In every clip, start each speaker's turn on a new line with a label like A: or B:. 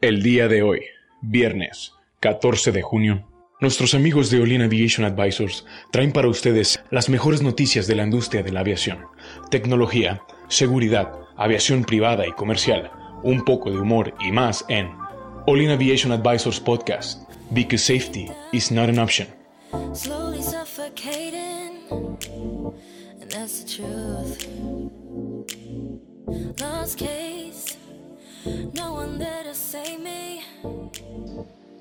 A: El día de hoy, viernes 14 de junio, nuestros amigos de Olin Aviation Advisors traen para ustedes las mejores noticias de la industria de la aviación, tecnología, seguridad, aviación privada y comercial, un poco de humor y más en Olin Aviation Advisors Podcast, because safety is not an option.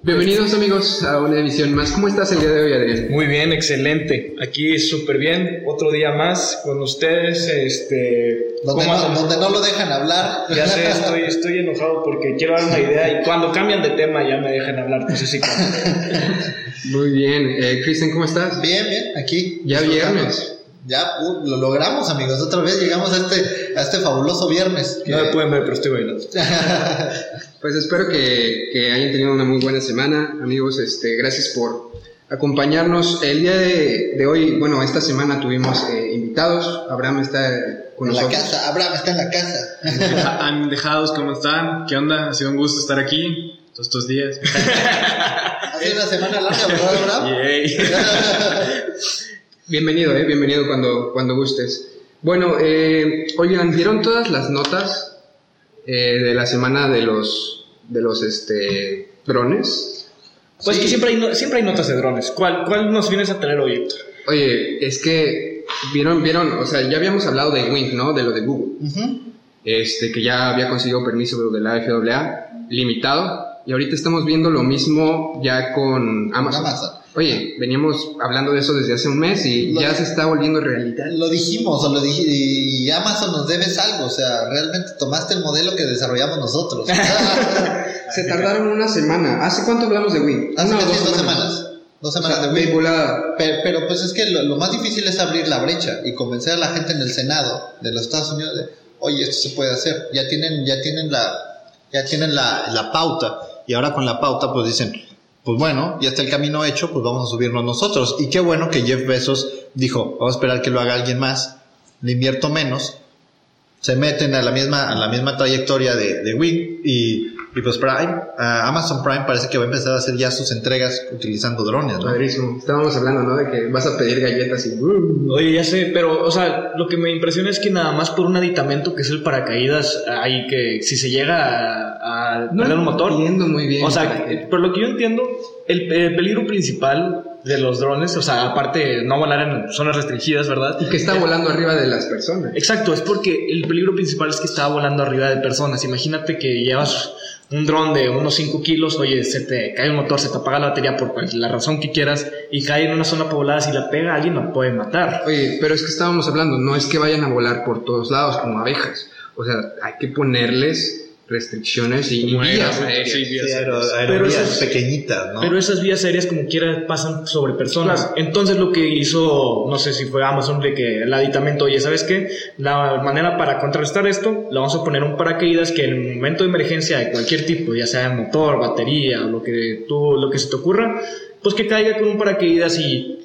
B: Bienvenidos amigos a una emisión más. ¿Cómo estás el día de hoy, Adrián?
C: Muy bien, excelente. Aquí súper bien. Otro día más con ustedes. Este,
D: Donde
C: ¿cómo
D: no,
C: hacemos?
D: donde no lo dejan hablar.
C: Ya sé, estoy, estoy enojado porque quiero dar una idea y cuando cambian de tema ya me dejan hablar. Pues así como.
B: Muy bien. Eh, Cristian, ¿cómo estás?
D: Bien, bien, aquí.
B: Ya viernes.
D: Ya uh, lo logramos, amigos. Otra vez llegamos a este, a este fabuloso viernes. que-
C: No me pueden ver, pero estoy bailando.
B: Pues espero que, que hayan tenido una muy buena semana, amigos. Este, gracias por acompañarnos. El día de, de hoy, bueno, esta semana tuvimos eh, invitados. Abraham está con
D: en la
B: nosotros.
D: casa, Abraham está en la casa.
E: Alejados, ¿cómo están? ¿Qué onda? Ha sido un gusto estar aquí todos estos días.
D: Ha sido una semana larga, ¿verdad, Abraham?
B: Bienvenido, eh, bienvenido cuando, cuando gustes. Bueno, eh, oigan, ¿vieron todas las notas eh, de la semana de los, de los este, drones?
C: Pues
D: Sí.
C: que siempre hay, no- siempre hay notas de drones. ¿Cuál, ¿Cuál nos vienes a traer hoy, Héctor?
B: Oye, es que vieron, vieron, o sea, ya habíamos hablado de Wing, ¿no? De lo de Google.
D: Ujú.
B: Este, que ya había conseguido permiso de la FAA limitado. Y ahorita estamos viendo lo mismo ya con Amazon.
D: Amazon.
B: Oye, veníamos hablando de eso desde hace un mes y
D: Lo-
B: ya se está volviendo realidad.
D: Lo dijimos, o lo dije, y Amazon nos debes algo, o sea, realmente tomaste el modelo que desarrollamos nosotros.
B: Se tardaron una semana. ¿Hace cuánto hablamos de Wing?
D: Hace
B: Una
D: dos semanas. Dos semanas de Wii.
B: volada.
D: Pero, pero, pues es que lo, lo más difícil es abrir la brecha y convencer a la gente en el Senado de los Estados Unidos de, oye, esto se puede hacer. Ya tienen, ya tienen la, ya tienen la, la pauta y ahora con la pauta pues dicen, pues bueno, ya está el camino hecho, pues vamos a subirnos nosotros. Y qué bueno que Jeff Bezos dijo, vamos a esperar que lo haga alguien más, le invierto menos, se meten a la misma, a la misma trayectoria de, de Wing y, y pues Prime, ah, Amazon Prime parece que va a empezar a hacer ya sus entregas utilizando drones, ¿no?
B: Padrísimo. Estábamos hablando, ¿no? De que vas a pedir galletas y... ¡uh!
C: Oye, ya sé, pero, o sea, lo que me impresiona es que nada más por un aditamento que es el paracaídas, hay que, si se llega a, a
B: No
C: un motor.
B: entiendo muy bien.
C: O sea, eh, por lo que yo entiendo, el, el peligro principal de los drones, o sea, aparte no volar en zonas restringidas, ¿verdad?
B: Y que está
C: Eh,
B: volando arriba de las personas.
C: Exacto, es porque el peligro principal es que está volando arriba de personas. Imagínate que llevas un dron de unos 5 kilos, oye, se te cae un motor, se te apaga la batería por la razón que quieras y cae en una zona poblada, si la pega alguien lo puede matar.
B: Oye, pero es que estábamos hablando, no es que vayan a volar por todos lados como abejas. O sea, hay que ponerles restricciones y, y
E: Como
B: vías aéreas.
E: sí, vías
D: Sí,
E: aéreas.
C: Pero esas-
D: pequeñitas, ¿no?
C: Pero esas vías aéreas como quiera pasan sobre personas.
B: Claro.
C: Entonces lo que hizo, no sé si fue Amazon, de que el aditamento, oye, ¿sabes qué? La manera para contrarrestar esto, le vamos a poner un paracaídas que en el momento de emergencia de cualquier tipo, ya sea motor, batería, o lo que tú, lo que se te ocurra, pues que caiga con un paracaídas y,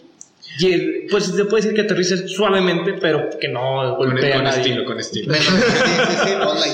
C: y, pues se puede decir que aterrice suavemente, pero que no
E: Con,
C: golpee a
E: con
C: nadie.
E: estilo, con estilo.
D: Sí,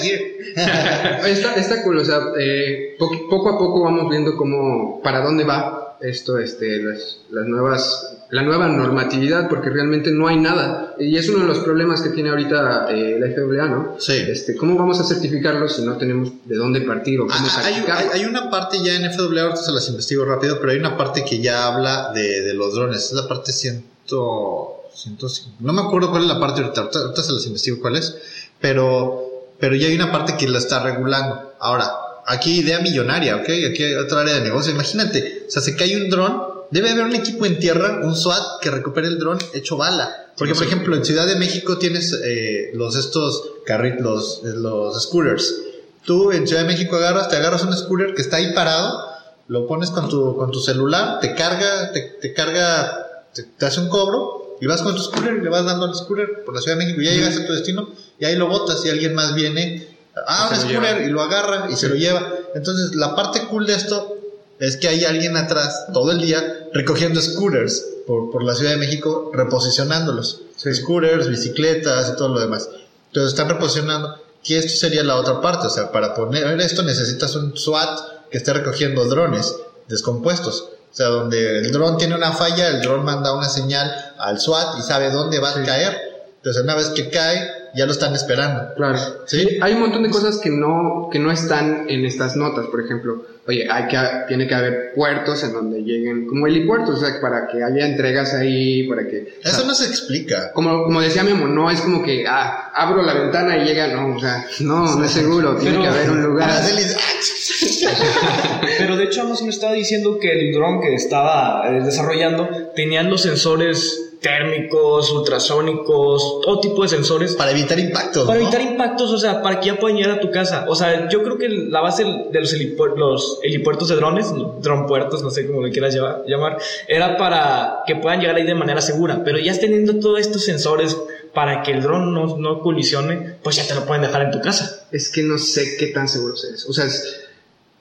D: sí,
B: Está, está cool, o sea, eh, po- poco a poco vamos viendo cómo, para dónde va esto, este, las, las nuevas, la nueva normatividad, porque realmente no hay nada. Y es uno de los problemas que tiene ahorita eh, la FAA, ¿no?
D: Sí.
B: Este, ¿Cómo vamos a certificarlo si no tenemos de dónde partir o cómo
D: Ah, hay, hay- hay una parte ya en FAA, ahorita se las investigo rápido, pero hay una parte que ya habla de, de los drones. Es la parte ciento, ciento, no me acuerdo cuál es la parte ahorita, ahorita, ahorita se las investigo cuál es, pero, pero ya hay una parte que la está regulando. Ahora, aquí idea millonaria, ¿ok? Aquí hay otra área de negocio. Imagínate, o sea, se cae un dron, debe haber un equipo en tierra, un SWAT, que recupere el dron hecho bala. Porque, por ejemplo, en Ciudad de México tienes eh, los estos carritos, los, los scooters. Tú en Ciudad de México agarras, te agarras un scooter que está ahí parado, lo pones con tu, con tu celular, te carga, te, te carga, te, te hace un cobro y vas con tu scooter y le vas dando al scooter por la Ciudad de México. Ya llegas a tu destino y ahí lo botas y alguien más viene, ah, un scooter y lo agarra y se lo lleva. Entonces, la parte cool de esto es que hay alguien atrás todo el día recogiendo scooters por, por la Ciudad de México, reposicionándolos. Scooters, bicicletas y todo lo demás. Entonces están reposicionando que esto sería la otra parte. O sea, para poner esto necesitas un SWAT que esté recogiendo drones descompuestos. O sea, donde el dron tiene una falla, el dron manda una señal al SWAT y sabe dónde va a caer. Entonces, una vez que cae, ya lo están esperando.
B: Claro.
D: ¿Sí?
B: Sí, hay un montón de cosas que no, que no están en estas notas. Por ejemplo, oye, hay que, tiene que haber puertos en donde lleguen, como helipuertos, o sea, para que haya entregas ahí, para que... o sea,
D: Eso no se explica.
B: como, como decía Memo, no es como que, ah, abro la ventana y llega, no, o sea, no, no es seguro, tiene
C: Pero-
B: que haber un lugar.
D: Araceli,
C: Pero de hecho Amazon estaba diciendo que el dron que estaba eh, desarrollando tenían los sensores térmicos, ultrasónicos, todo tipo de sensores
D: para evitar impactos.
C: para
D: ¿no?
C: evitar impactos, o sea, para que ya puedan llegar a tu casa. O sea, yo creo que la base de los, helipu- los helipuertos de drones, dronpuertos, no sé cómo le quieras llevar- llamar, era para que puedan llegar ahí de manera segura. Pero ya teniendo todos estos sensores para que el dron no, no colisione, pues ya te lo pueden dejar en tu casa.
B: Es que no sé qué tan seguro es. O sea, es,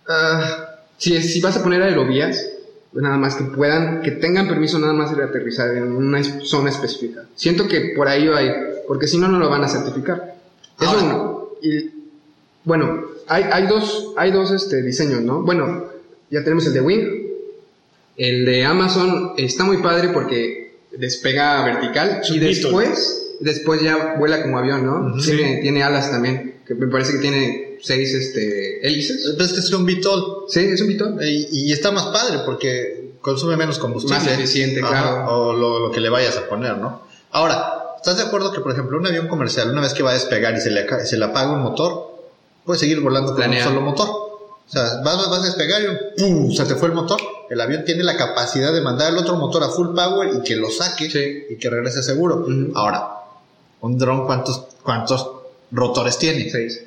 B: ah, si, si vas a poner aerovías, nada más que puedan, que tengan permiso nada más de aterrizar en una zona específica. Siento que por ahí va a ir, porque si no, no lo van a certificar. Eso
D: Ahora.
B: uno. Y bueno, hay, hay dos, hay dos este, diseños, ¿no? Bueno, ya tenemos el de Wing. El de Amazon está muy padre porque despega vertical y después, después ya vuela como avión, ¿no? Tiene, tiene alas también, que me parece que tiene seis este, hélices.
D: Pues es que es un Vitol.
B: Sí, es un Beetle.
D: Y, y está más padre porque consume menos combustible.
B: Más eficiente,
D: Ajá,
B: claro.
D: O lo, lo que le vayas a poner, ¿no? Ahora, ¿estás de acuerdo que, por ejemplo, un avión comercial, una vez que va a despegar y se le, se le apaga un motor, puede seguir volando con un solo motor? O sea, vas, vas a despegar y ¡pum! se te fue el motor. El avión tiene la capacidad de mandar el otro motor a full power y que lo saque
B: Sí.
D: y que regrese seguro. Ahora, un dron, ¿cuántos, ¿cuántos rotores tiene?
B: Seis.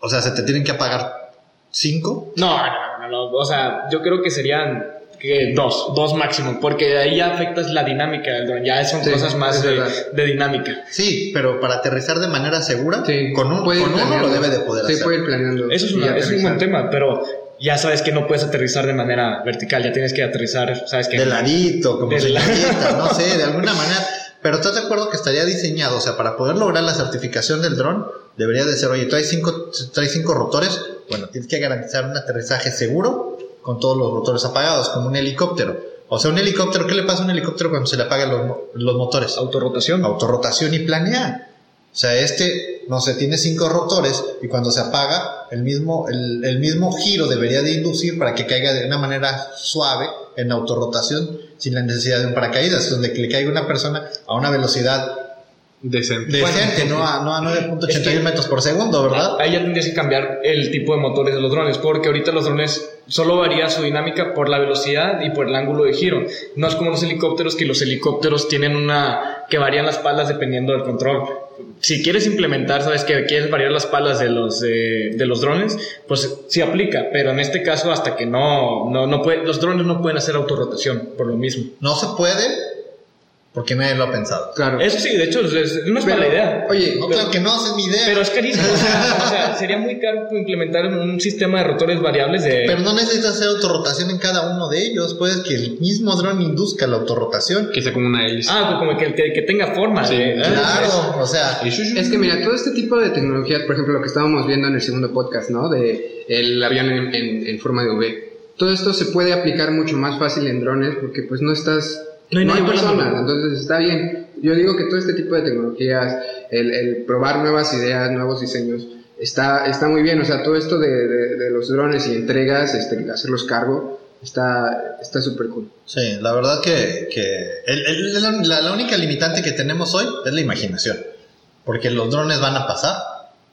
D: O sea, ¿se te tienen que apagar cinco?
C: No, no, no, no, o sea, yo creo que serían que dos, dos máximo, porque de ahí ya afectas la dinámica del dron, ya son
B: Sí,
C: cosas más
B: es
C: de, dinámica.
D: Sí, pero para aterrizar de manera segura,
B: Sí.
D: con, un,
B: Puede
D: con uno lo debe de poder
B: Sí,
D: hacer.
B: puede ir planeando.
C: Eso es, una- es un buen tema, pero ya sabes que no puedes aterrizar de manera vertical, ya tienes que aterrizar, sabes que
D: De ladito, como
C: De
D: señorita, no sé, de alguna manera. Pero ¿estás de acuerdo que estaría diseñado? O sea, para poder lograr la certificación del dron, debería de ser, oye, trae cinco, trae cinco rotores, bueno, tienes que garantizar un aterrizaje seguro con todos los rotores apagados, como un helicóptero. O sea, un helicóptero, ¿qué le pasa a un helicóptero cuando se le apagan los, los motores?
C: autorrotación.
D: autorrotación y planea. O sea, este, no sé, tiene cinco rotores y cuando se apaga, el mismo, el, el mismo giro debería de inducir para que caiga de una manera suave en autorrotación sin la necesidad de un paracaídas, donde le caiga una persona a una velocidad
E: Decente.
D: decente, no a, no a 9.81
C: Es que-
D: metros por segundo, ¿verdad?
C: Ahí ya tendrías que cambiar el tipo de motores de los drones, porque ahorita los drones solo varía su dinámica por la velocidad y por el ángulo de giro. No es como los helicópteros, que los helicópteros tienen una que varían las palas dependiendo del control. Si quieres implementar, sabes que quieres variar las palas de los de, los drones, pues sí aplica, pero en este caso hasta que no no no puede, los drones no pueden hacer autorrotación por lo mismo.
D: No se puede porque nadie lo ha pensado.
B: Claro.
C: Eso sí, de hecho es, no es
B: Pero,
C: mala idea.
B: Oye,
D: No, claro que no, es mi idea.
C: Pero es carísimo. O sea, o sea, sería muy caro implementar un sistema de rotores variables de.
D: Pero no necesitas hacer autorrotación en cada uno de ellos. Puedes que el mismo dron induzca la autorrotación.
E: Que sea como una hélice.
C: Ah, como que, que, que tenga forma.
E: Sí,
C: de- ah,
D: Claro, o sea,
B: Es que mira, todo este tipo de tecnología, por ejemplo, lo que estábamos viendo en el segundo podcast, ¿no? De el avión en, en- en forma de V. Todo esto se puede aplicar mucho más fácil en drones porque pues no estás...
C: No hay nadie
B: personas, entonces está bien. Yo digo que todo este tipo de tecnologías, el, el probar nuevas ideas, nuevos diseños, está, está muy bien. O sea, todo esto de, de- de los drones y entregas, este, hacerlos cargo, está está súper cool.
D: Sí, la verdad que, que el- el- la, la- la única limitante que tenemos hoy es la imaginación, porque los drones van a pasar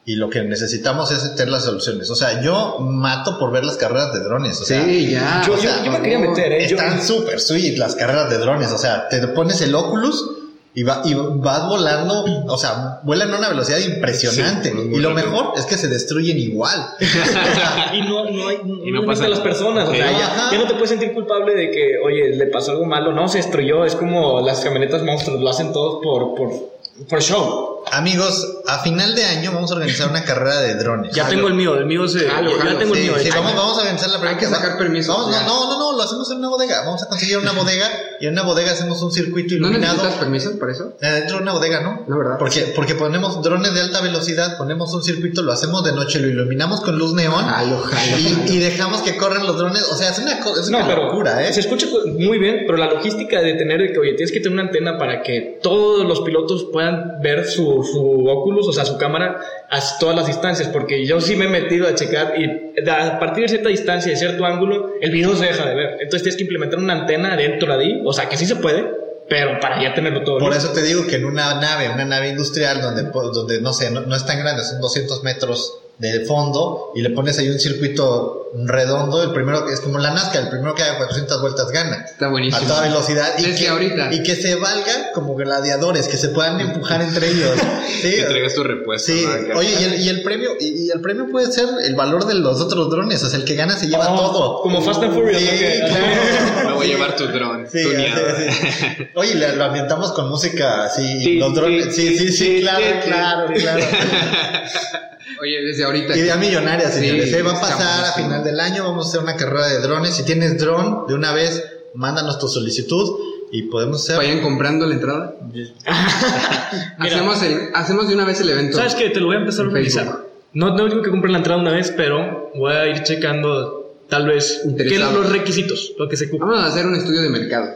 D: y lo que necesitamos es tener las soluciones. O sea, yo mato por ver las carreras de drones. O sea,
B: sí, ya.
C: Yo,
B: o
C: yo,
B: sea,
C: yo me quería
B: por
C: meter, ¿eh? Yo-
D: están súper sweet las carreras de drones. O sea, te pones el Oculus y, va, y vas volando, o sea, vuelan a una velocidad impresionante.
E: Sí,
D: y lo mejor es que se destruyen igual. O sea,
C: y no, no hay
E: Y
C: no
E: no pasa
C: a las personas. O sea, ya, no te puedes sentir culpable de que, oye, le pasó algo malo. No, se destruyó. Es como las camionetas monstruos. Lo hacen todos por. por For show.
D: Amigos, a final de año vamos a organizar una carrera de drones.
C: Ya tengo el mío, el mío se.
B: Jalo,
C: ya
B: jalo,
C: tengo el
D: Sí,
C: mío.
D: sí,
C: de
D: vamos, a organizar la
B: Hay que sacar permiso.
D: Vamos, no, no, no, no, lo hacemos en una bodega. Vamos a conseguir una bodega y en una bodega hacemos un circuito
B: ¿No
D: iluminado.
B: necesitas permiso para eso?
D: Eh, Dentro de una bodega, ¿no?
B: No, ¿verdad?
D: Porque, porque ponemos drones de alta velocidad, ponemos un circuito, lo hacemos de noche, lo iluminamos con luz neón
B: Jalo, jalo,
D: y,
B: jalo.
D: y dejamos que corran los drones. O sea, es una, es una
C: No,
D: locura, ¿eh?
C: se escucha muy bien, pero la logística de tener de que, oye, tienes que tener una antena para que todos los pilotos puedan ver su, su Oculus, o sea, su cámara, a todas las distancias, porque yo sí me he metido a checar y a partir de cierta distancia y de cierto ángulo, el video se deja de ver. Entonces tienes que implementar una antena dentro de ahí, o sea, que sí se puede, pero para ya tenerlo todo.
D: Por
C: listo.
D: eso te digo que en una nave, una nave industrial donde, donde no sé, no, no es tan grande, son 200 metros de fondo y le pones ahí un circuito redondo, el primero que es como la NASCAR, el primero que haga 400 vueltas gana.
B: Está buenísimo.
D: A toda velocidad. Y
B: Desde
D: que,
B: ahorita.
D: y que se valga como gladiadores, que se puedan empujar entre ellos. Sí,
E: Que traigas tu repuesto.
D: Sí, oye, y el, y el premio, y, y el premio puede ser el valor de los otros drones, o sea, el que gana se lleva
C: Oh,
D: todo.
C: Como Fast and Furious,
D: Sí.
E: Me voy a llevar tu dron.
D: Sí, sí, sí. Oye, lo ambientamos con música así,
C: Sí,
D: los drones. Sí, sí, sí,
C: sí,
D: claro,
C: sí,
D: claro,
C: sí.
D: claro.
B: Oye, desde ahorita.
D: Idea millonaria, señores.
B: Sí,
D: ¿eh? Va a pasar a
B: buenísimo.
D: Final del año, vamos a hacer una carrera de drones. Si tienes dron, de una vez, mándanos tu solicitud y podemos hacer...
B: Vayan comprando la entrada. hacemos, el, hacemos de una vez el evento.
C: ¿Sabes qué? Te lo voy a empezar a organizar. No, no digo que compren la entrada una vez, pero voy a ir checando tal vez qué
B: Interesado.
C: los requisitos, lo que se ocupa.
B: Vamos a hacer un estudio de mercado.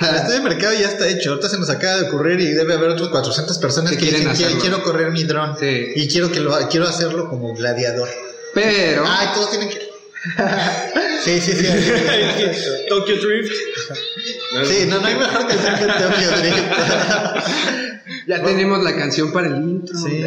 D: El estudio de mercado ya está hecho. Ahorita se nos acaba de ocurrir y debe haber otras 400 personas
B: Que
D: que,
B: quieren
D: dicen,
B: hacerlo.
D: quiero correr mi dron.
B: Sí.
D: Y quiero, que lo, quiero hacerlo como gladiador.
B: Pero.
D: Ay, todos tienen que... sí, sí, sí.
C: Tokyo Drift.
D: Sí, no, no hay mejor canción que Tokyo Drift.
B: ya tenemos la canción para el intro.
D: Sí.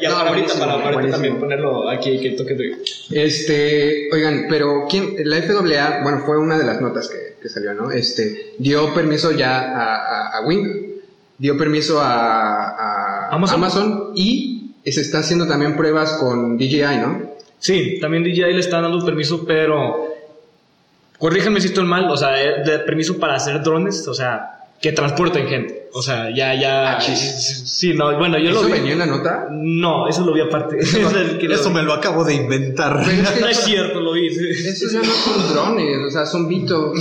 C: Y
B: No,
C: para ahorita,
B: buenísimo,
C: para ahorita también ponerlo aquí, que Tokyo Drift.
B: Este, oigan, pero ¿quién? La FAA, bueno, fue una de las notas que, que salió, ¿no? Este, dio permiso ya a, a, a Wing, dio permiso a, a
C: Amazon.
B: Amazon y se está haciendo también pruebas con DJI, ¿no?
C: Sí, también DJI le está dando permiso, pero corríjanme si estoy mal, o sea, eh, de permiso para hacer drones, o sea, que transporten gente. O sea, ya, ya.
B: Ah, chis.
C: sí, no, bueno, yo
B: ¿Eso
C: lo vi.
B: venía en la nota?
C: No, eso lo vi aparte. Eso
D: Eso
C: vi.
D: me lo acabo de inventar.
B: Pero es que
C: No es cierto, lo vi. sí.
B: esos ya no son drones, o sea, son bitos.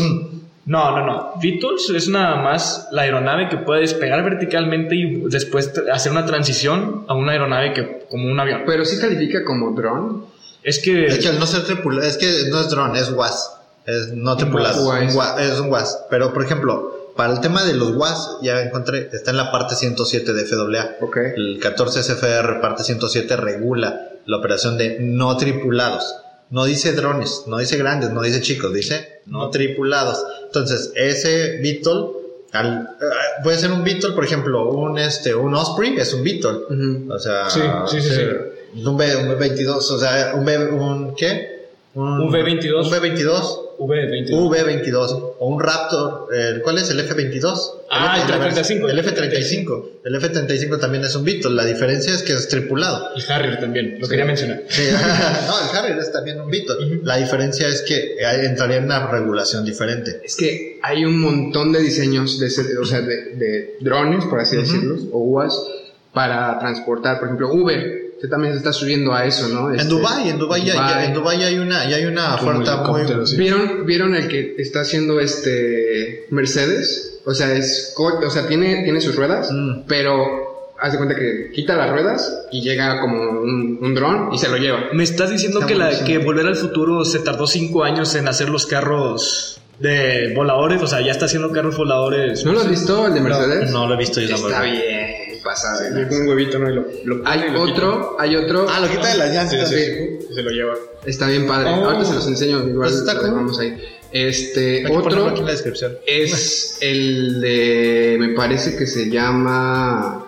C: No, no, no. VTOLs es nada más la aeronave que puede despegar verticalmente y después hacer una transición a una aeronave que como un avión.
B: Pero sí califica como dron.
C: Es que
D: De hecho, el no ser tripulado, es que no es drone, es WAS. Es no tripulado.
B: WAS.
D: Un WAS, es un WAS. Pero, por ejemplo, para el tema de los WAS, ya encontré, está en la parte 107 de FAA.
B: Ok.
D: El 14 SFR, parte 107, regula la operación de no tripulados. No dice drones, no dice grandes, no dice chicos, dice no tripulados. Entonces, ese VTOL, al- eh, puede ser un VTOL, por ejemplo, un, este, un Osprey es un.
B: Ujú.
D: O sea,
C: Sí, sí, sí,
D: Un, B, un B22, o sea, un B, un, ¿qué?
C: Un V22.
D: Un B22,
C: V20.
D: V22, o un Raptor, ¿cuál es el F22?
C: Ah, el F-35.
D: El F35. El F35 también es un Beetle, la diferencia es que es tripulado.
C: Y Harrier también, lo quería mencionar.
D: Sí, no, el Harrier es también un Beetle. La diferencia es que eh, entraría en una regulación diferente.
B: Es que hay un montón de diseños de, ese- o sea, de, de drones, por así decirlos, o UAS, para transportar, por ejemplo, Uber. Usted también se está subiendo a eso, ¿no?
D: En
B: Este,
D: Dubai, en Dubai, ya, ya- en Dubai hay una, ya hay una oferta muy,
E: sí.
B: ¿Vieron, ¿Vieron el que está haciendo este Mercedes? O sea, es, co- o sea tiene, tiene sus ruedas,
D: Mm.
B: pero hace cuenta que quita las ruedas y llega como un, un dron y se lo lleva.
C: Me estás diciendo
D: Está
C: que, la, que Volver al Futuro se tardó cinco años en hacer los carros de voladores, o sea, ya está haciendo carros voladores.
B: ¿No lo has visto, el de Mercedes?
D: No lo he visto yo
B: Está bien, pasado. de
E: Le pone un huevito, ¿no? Y lo, lo
B: Hay
E: pone y lo quita.
B: otro, hay otro.
D: Ah, lo quita de las llantas.
E: Sí, sí. Se lo lleva.
B: Está bien padre.
C: Oh.
B: Ahorita se los enseño. Igual
D: Pues está
B: lo dejamos ahí. Este,
D: Hay
B: otro
D: aquí en la descripción.
B: es el de. Me parece que se llama.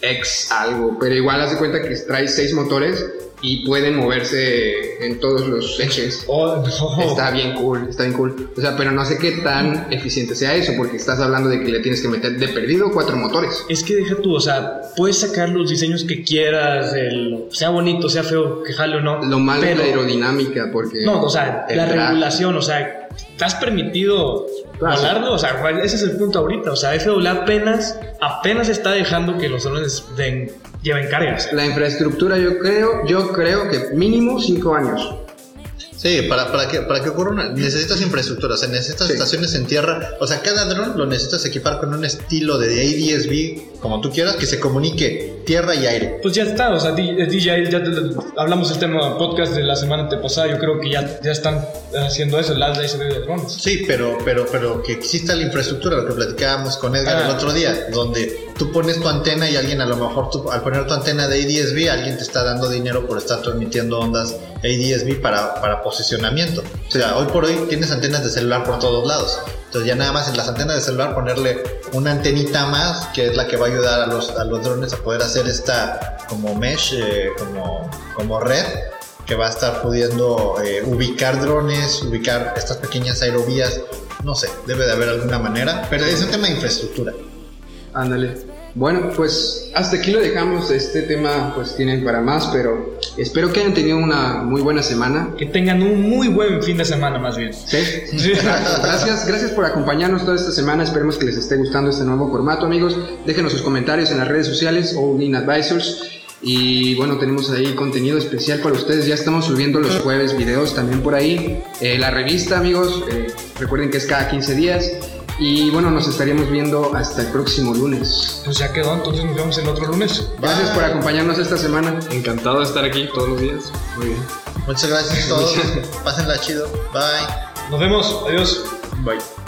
B: X algo. Pero igual hace cuenta que trae seis motores y pueden moverse en todos los ejes.
C: Oh, no.
B: Está bien cool, está bien cool. O sea, pero no sé qué tan eficiente sea eso, porque estás hablando de que le tienes que meter de perdido cuatro motores.
C: Es que deja tú, o sea, puedes sacar los diseños que quieras, el- sea bonito, sea feo, que jale o no.
B: Lo malo es la aerodinámica, porque.
C: No, o sea, la regulación, o sea, ¿estás permitido
B: Claro.
C: volarlo? O sea, ¿cuál- ese es el punto ahorita. O sea, FAA apenas, apenas está dejando que los drones den- lleven cargas.
B: La infraestructura yo creo, yo creo que mínimo cinco años.
D: Sí, para, para, que, para que ocurra una... Necesitas infraestructura, o sea, necesitas
B: Sí.
D: estaciones en tierra. O sea, cada dron lo necesitas equipar con un estilo de ADS-B, como tú quieras, que se comunique tierra y aire.
C: Pues ya está, o sea, DJI, ya te- hablamos del tema podcast de la semana antepasada, yo creo que ya, ya están haciendo eso, el ADS de drones.
D: Sí, pero, pero, pero que exista la infraestructura, lo que platicábamos con Edgar
C: Ah.
D: el otro día, donde tú pones tu antena y alguien a lo mejor tú, al poner tu antena de ADS-B, alguien te está dando dinero por estar transmitiendo ondas ADS-B para, para posicionamiento. O sea, hoy por hoy tienes antenas de celular por todos lados. Entonces ya nada más en las antenas de celular ponerle una antenita más, que es la que va a ayudar a los, a los drones a poder hacer esta como mesh, eh, como, como red, que va a estar pudiendo eh, ubicar drones, ubicar estas pequeñas aerovías. No sé, debe de haber alguna manera, pero es un tema de infraestructura.
B: Ándale. Bueno, pues hasta aquí lo dejamos. Este tema pues tienen para más, pero espero que hayan tenido una muy buena semana.
C: Que tengan un muy buen fin de semana más bien.
B: ¿Sí? Gracias, gracias por acompañarnos toda esta semana. Esperemos que les esté gustando este nuevo formato, amigos. Déjenos sus comentarios en las redes sociales o in Advisors. Y bueno, tenemos ahí contenido especial para ustedes. Ya estamos subiendo los jueves videos también por ahí. Eh, la revista, amigos, eh, recuerden que es cada 15 días. Y bueno, nos estaríamos viendo hasta el próximo lunes.
C: Pues ya quedó, entonces nos vemos el otro lunes.
B: Gracias por acompañarnos esta semana.
E: Encantado de estar aquí todos los días. Muy bien.
D: Muchas gracias a todos. Pásenla chido. Bye.
C: Nos vemos, adiós.
E: Bye.